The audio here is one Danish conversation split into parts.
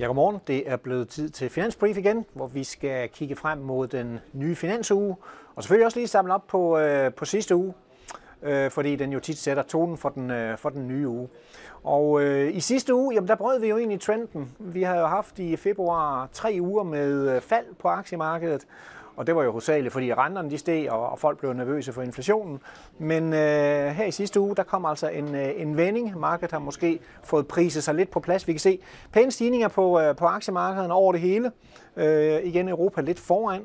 Ja, godmorgen. Det er blevet tid til Finansbrief igen, hvor vi skal kigge frem mod den nye finansuge, og selvfølgelig også lige samle op på, øh, på sidste uge, øh, fordi den jo tit sætter tonen for den, øh, for den nye uge. Og øh, i sidste uge, jamen der brød vi jo ind i trenden. Vi har jo haft i februar tre uger med øh, fald på aktiemarkedet, og det var jo hovedsageligt, fordi renterne de steg, og, og folk blev nervøse for inflationen. Men øh, her i sidste uge, der kom altså en, øh, en vending. Markedet har måske fået priset sig lidt på plads. Vi kan se pæne stigninger på, øh, på aktiemarkedet over det hele. Øh, igen Europa lidt foran.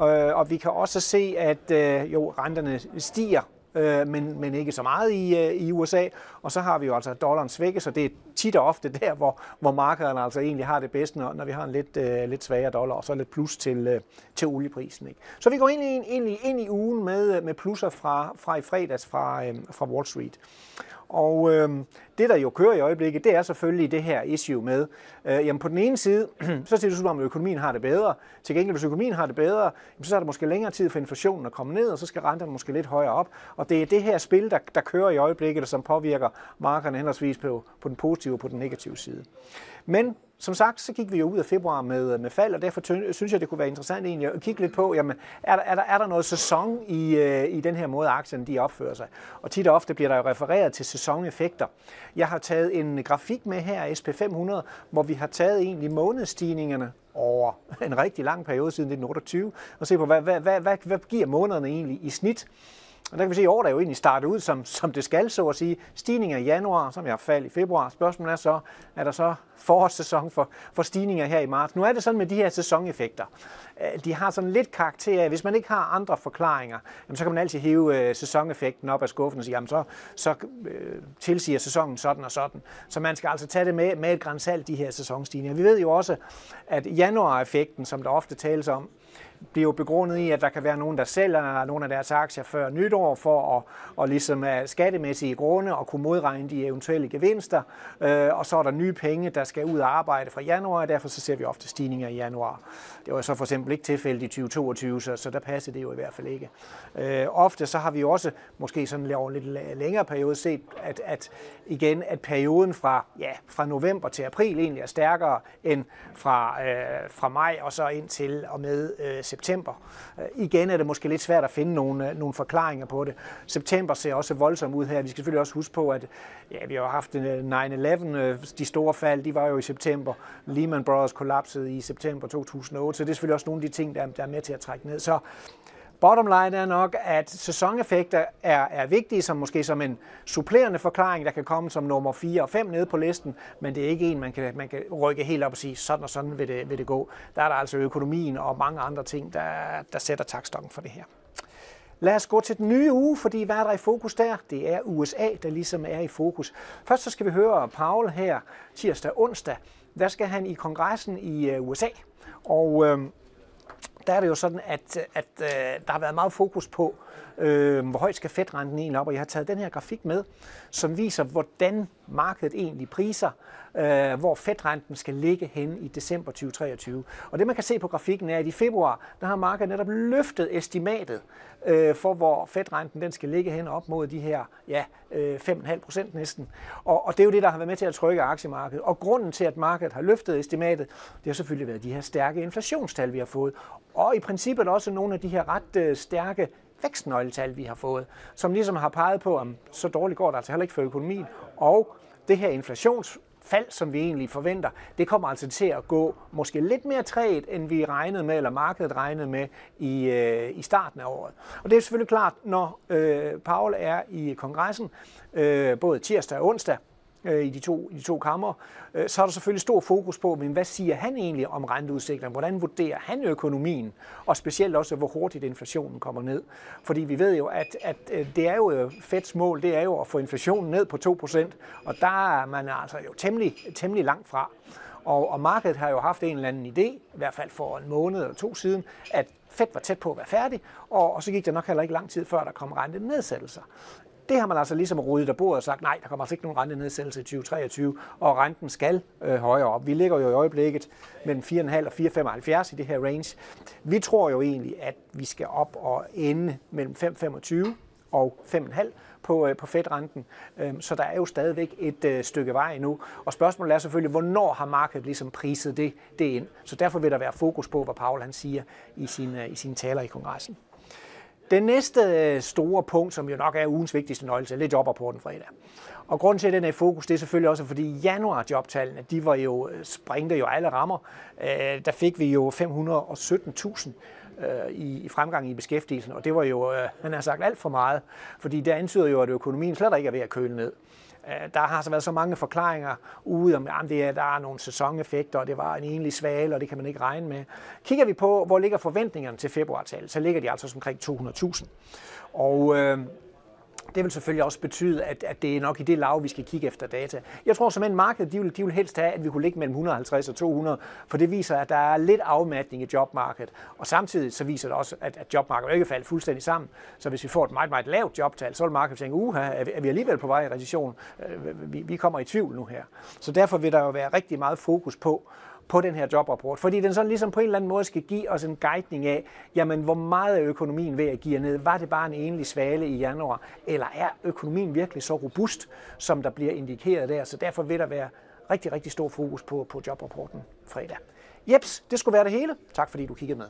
Øh, og vi kan også se, at øh, jo, renterne stiger øh, men, men ikke så meget i, øh, i USA. Og så har vi jo altså dollaren svækket, så det er tit og ofte der, hvor, hvor markederne altså egentlig har det bedst, når, når vi har en lidt, øh, lidt svagere dollar, og så lidt plus til, øh, til olieprisen. Ikke? Så vi går egentlig, egentlig ind i ugen med, øh, med plusser fra, fra i fredags fra, øh, fra Wall Street. Og øh, det, der jo kører i øjeblikket, det er selvfølgelig det her issue med, øh, jamen på den ene side, så ser det ud som, at økonomien har det bedre. Til gengæld, hvis økonomien har det bedre, jamen, så er der måske længere tid for inflationen at komme ned, og så skal renterne måske lidt højere op. Og det er det her spil, der, der kører i øjeblikket, som påvirker markerne henholdsvis på, på den positive og på den negative side. Men som sagt, så gik vi jo ud af februar med, med fald, og derfor synes jeg, det kunne være interessant egentlig at kigge lidt på, jamen, er der, er der, er der noget sæson i, øh, i den her måde, aktierne de opfører sig? Og tit og ofte bliver der jo refereret til sæsoneffekter. Jeg har taget en grafik med her af SP500, hvor vi har taget egentlig månedsstigningerne over en rigtig lang periode siden 1928, og se på, hvad, hvad, hvad, hvad, hvad giver månederne egentlig i snit? Og der kan vi se, at året er jo egentlig startet ud, som, som det skal, så at sige. Stigninger i januar, som jeg har fald i februar. Spørgsmålet er så, er der så forårssæson for, for stigninger her i marts? Nu er det sådan med de her sæsoneffekter. Øh, de har sådan lidt karakter af, hvis man ikke har andre forklaringer, jamen, så kan man altid hive øh, sæsoneffekten op af skuffen og sige, jamen så, så øh, tilsiger sæsonen sådan og sådan. Så man skal altså tage det med, med et grænsalt, de her sæsonstigninger. Vi ved jo også, at januareffekten, som der ofte tales om, bliver jo begrundet i, at der kan være nogen, der sælger nogle af deres aktier før nytår for at, og ligesom af skattemæssige grunde og kunne modregne de eventuelle gevinster. Øh, og så er der nye penge, der skal ud og arbejde fra januar, og derfor så ser vi ofte stigninger i januar. Det var så for eksempel ikke tilfældet i 2022, så, så der passer det jo i hvert fald ikke. Øh, ofte så har vi også, måske sådan over en lidt længere periode, set, at, at igen, at perioden fra, ja, fra november til april egentlig er stærkere end fra, øh, fra maj og så ind til og med øh, september. Øh, igen er det måske lidt svært at finde nogle, øh, nogle forklaringer på det. September ser også voldsomt ud her. Vi skal selvfølgelig også huske på, at ja, vi har haft øh, 9-11, de store fald, de var jo i september. Lehman Brothers kollapsede i september 2008, så det er selvfølgelig også nogle af de ting, der, der er med til at trække ned. Så Bottom line er nok, at sæsoneffekter er, er vigtige, som måske som en supplerende forklaring, der kan komme som nummer 4 og 5 nede på listen, men det er ikke en, man kan, man kan rykke helt op og sige, sådan og sådan vil det, vil det gå. Der er der altså økonomien og mange andre ting, der, der sætter takstokken for det her. Lad os gå til den nye uge, fordi hvad er der i fokus der? Det er USA, der ligesom er i fokus. Først så skal vi høre Paul her tirsdag onsdag. Der skal han i kongressen i øh, USA, og øh, der er det jo sådan, at, at øh, der har været meget fokus på, øh, hvor højt skal fedtrenten egentlig op, og jeg har taget den her grafik med, som viser, hvordan markedet egentlig priser, øh, hvor fedtrenten skal ligge hen i december 2023. Og det man kan se på grafikken er, at i februar, der har markedet netop løftet estimatet øh, for, hvor fedtrenten den skal ligge hen op mod de her ja, øh, 5,5 procent næsten. Og, og det er jo det, der har været med til at trykke aktiemarkedet. Og grunden til, at markedet har løftet estimatet, det har selvfølgelig været de her stærke inflationstal, vi har fået. Og i princippet også nogle af de her ret øh, stærke vækstnøgletal, vi har fået, som ligesom har peget på, om så dårligt går det altså heller ikke for økonomien. Og det her inflationsfald, som vi egentlig forventer, det kommer altså til at gå måske lidt mere træt, end vi regnede med, eller markedet regnede med i, øh, i starten af året. Og det er selvfølgelig klart, når øh, Paul er i kongressen, øh, både tirsdag og onsdag, øh, i de to, i de to kammer, øh, så er der selvfølgelig stor fokus på, men hvad siger han egentlig om renteudsigterne? Hvordan vurderer han økonomien? Og specielt også, hvor hurtigt inflationen kommer ned. Fordi vi ved jo, at, at øh, det er jo øh, Feds mål, det er jo at få inflationen ned på 2%, og der er man altså jo temmelig, temmelig langt fra. Og, og markedet har jo haft en eller anden idé, i hvert fald for en måned eller to siden, at Fed var tæt på at være færdig, og, og så gik der nok heller ikke lang tid før, der kom rentenedsættelser. Det har man altså ligesom ryddet af bordet og sagt, nej, der kommer altså ikke nogen rentenedsættelse i 2023, og renten skal øh, højere op. Vi ligger jo i øjeblikket mellem 4,5 og 4,75 i det her range. Vi tror jo egentlig, at vi skal op og ende mellem 5,25 og 5,5 på, øh, på Fed-renten. Øhm, så der er jo stadigvæk et øh, stykke vej endnu. Og spørgsmålet er selvfølgelig, hvornår har markedet ligesom priset det, det ind? Så derfor vil der være fokus på, hvad Paul han siger i sine, øh, i sine taler i kongressen. Den næste øh, store punkt, som jo nok er ugens vigtigste nøgle, det er jobrapporten fredag. Og grunden til, at den er i fokus, det er selvfølgelig også, fordi januar jobtallene, de var jo, øh, springte jo alle rammer. Øh, der fik vi jo 517.000 øh, i, i fremgang i beskæftigelsen, og det var jo, øh, han har sagt, alt for meget, fordi det antyder jo, at økonomien slet ikke er ved at køle ned. Øh, der har så været så mange forklaringer ude om, at det er, der er nogle sæsoneffekter, og det var en enlig svale, og det kan man ikke regne med. Kigger vi på, hvor ligger forventningerne til februartallet, så ligger de altså omkring 200.000. Og øh, det vil selvfølgelig også betyde, at, at det er nok i det lav, vi skal kigge efter data. Jeg tror som en marked, de vil, de vil helst have, at vi kunne ligge mellem 150 og 200, for det viser, at der er lidt afmatning i jobmarkedet. Og samtidig så viser det også, at, at jobmarkedet ikke falder fuldstændig sammen. Så hvis vi får et meget, meget lavt jobtal, så vil markedet tænke, uha, er vi alligevel på vej i recession? Øh, vi, vi kommer i tvivl nu her. Så derfor vil der jo være rigtig meget fokus på, på den her jobrapport, fordi den sådan ligesom på en eller anden måde skal give os en guidning af, jamen hvor meget er økonomien ved at give ned? Var det bare en enlig svale i januar, eller er økonomien virkelig så robust, som der bliver indikeret der? Så derfor vil der være rigtig, rigtig stor fokus på, på jobrapporten fredag. Jeps, det skulle være det hele. Tak fordi du kiggede med.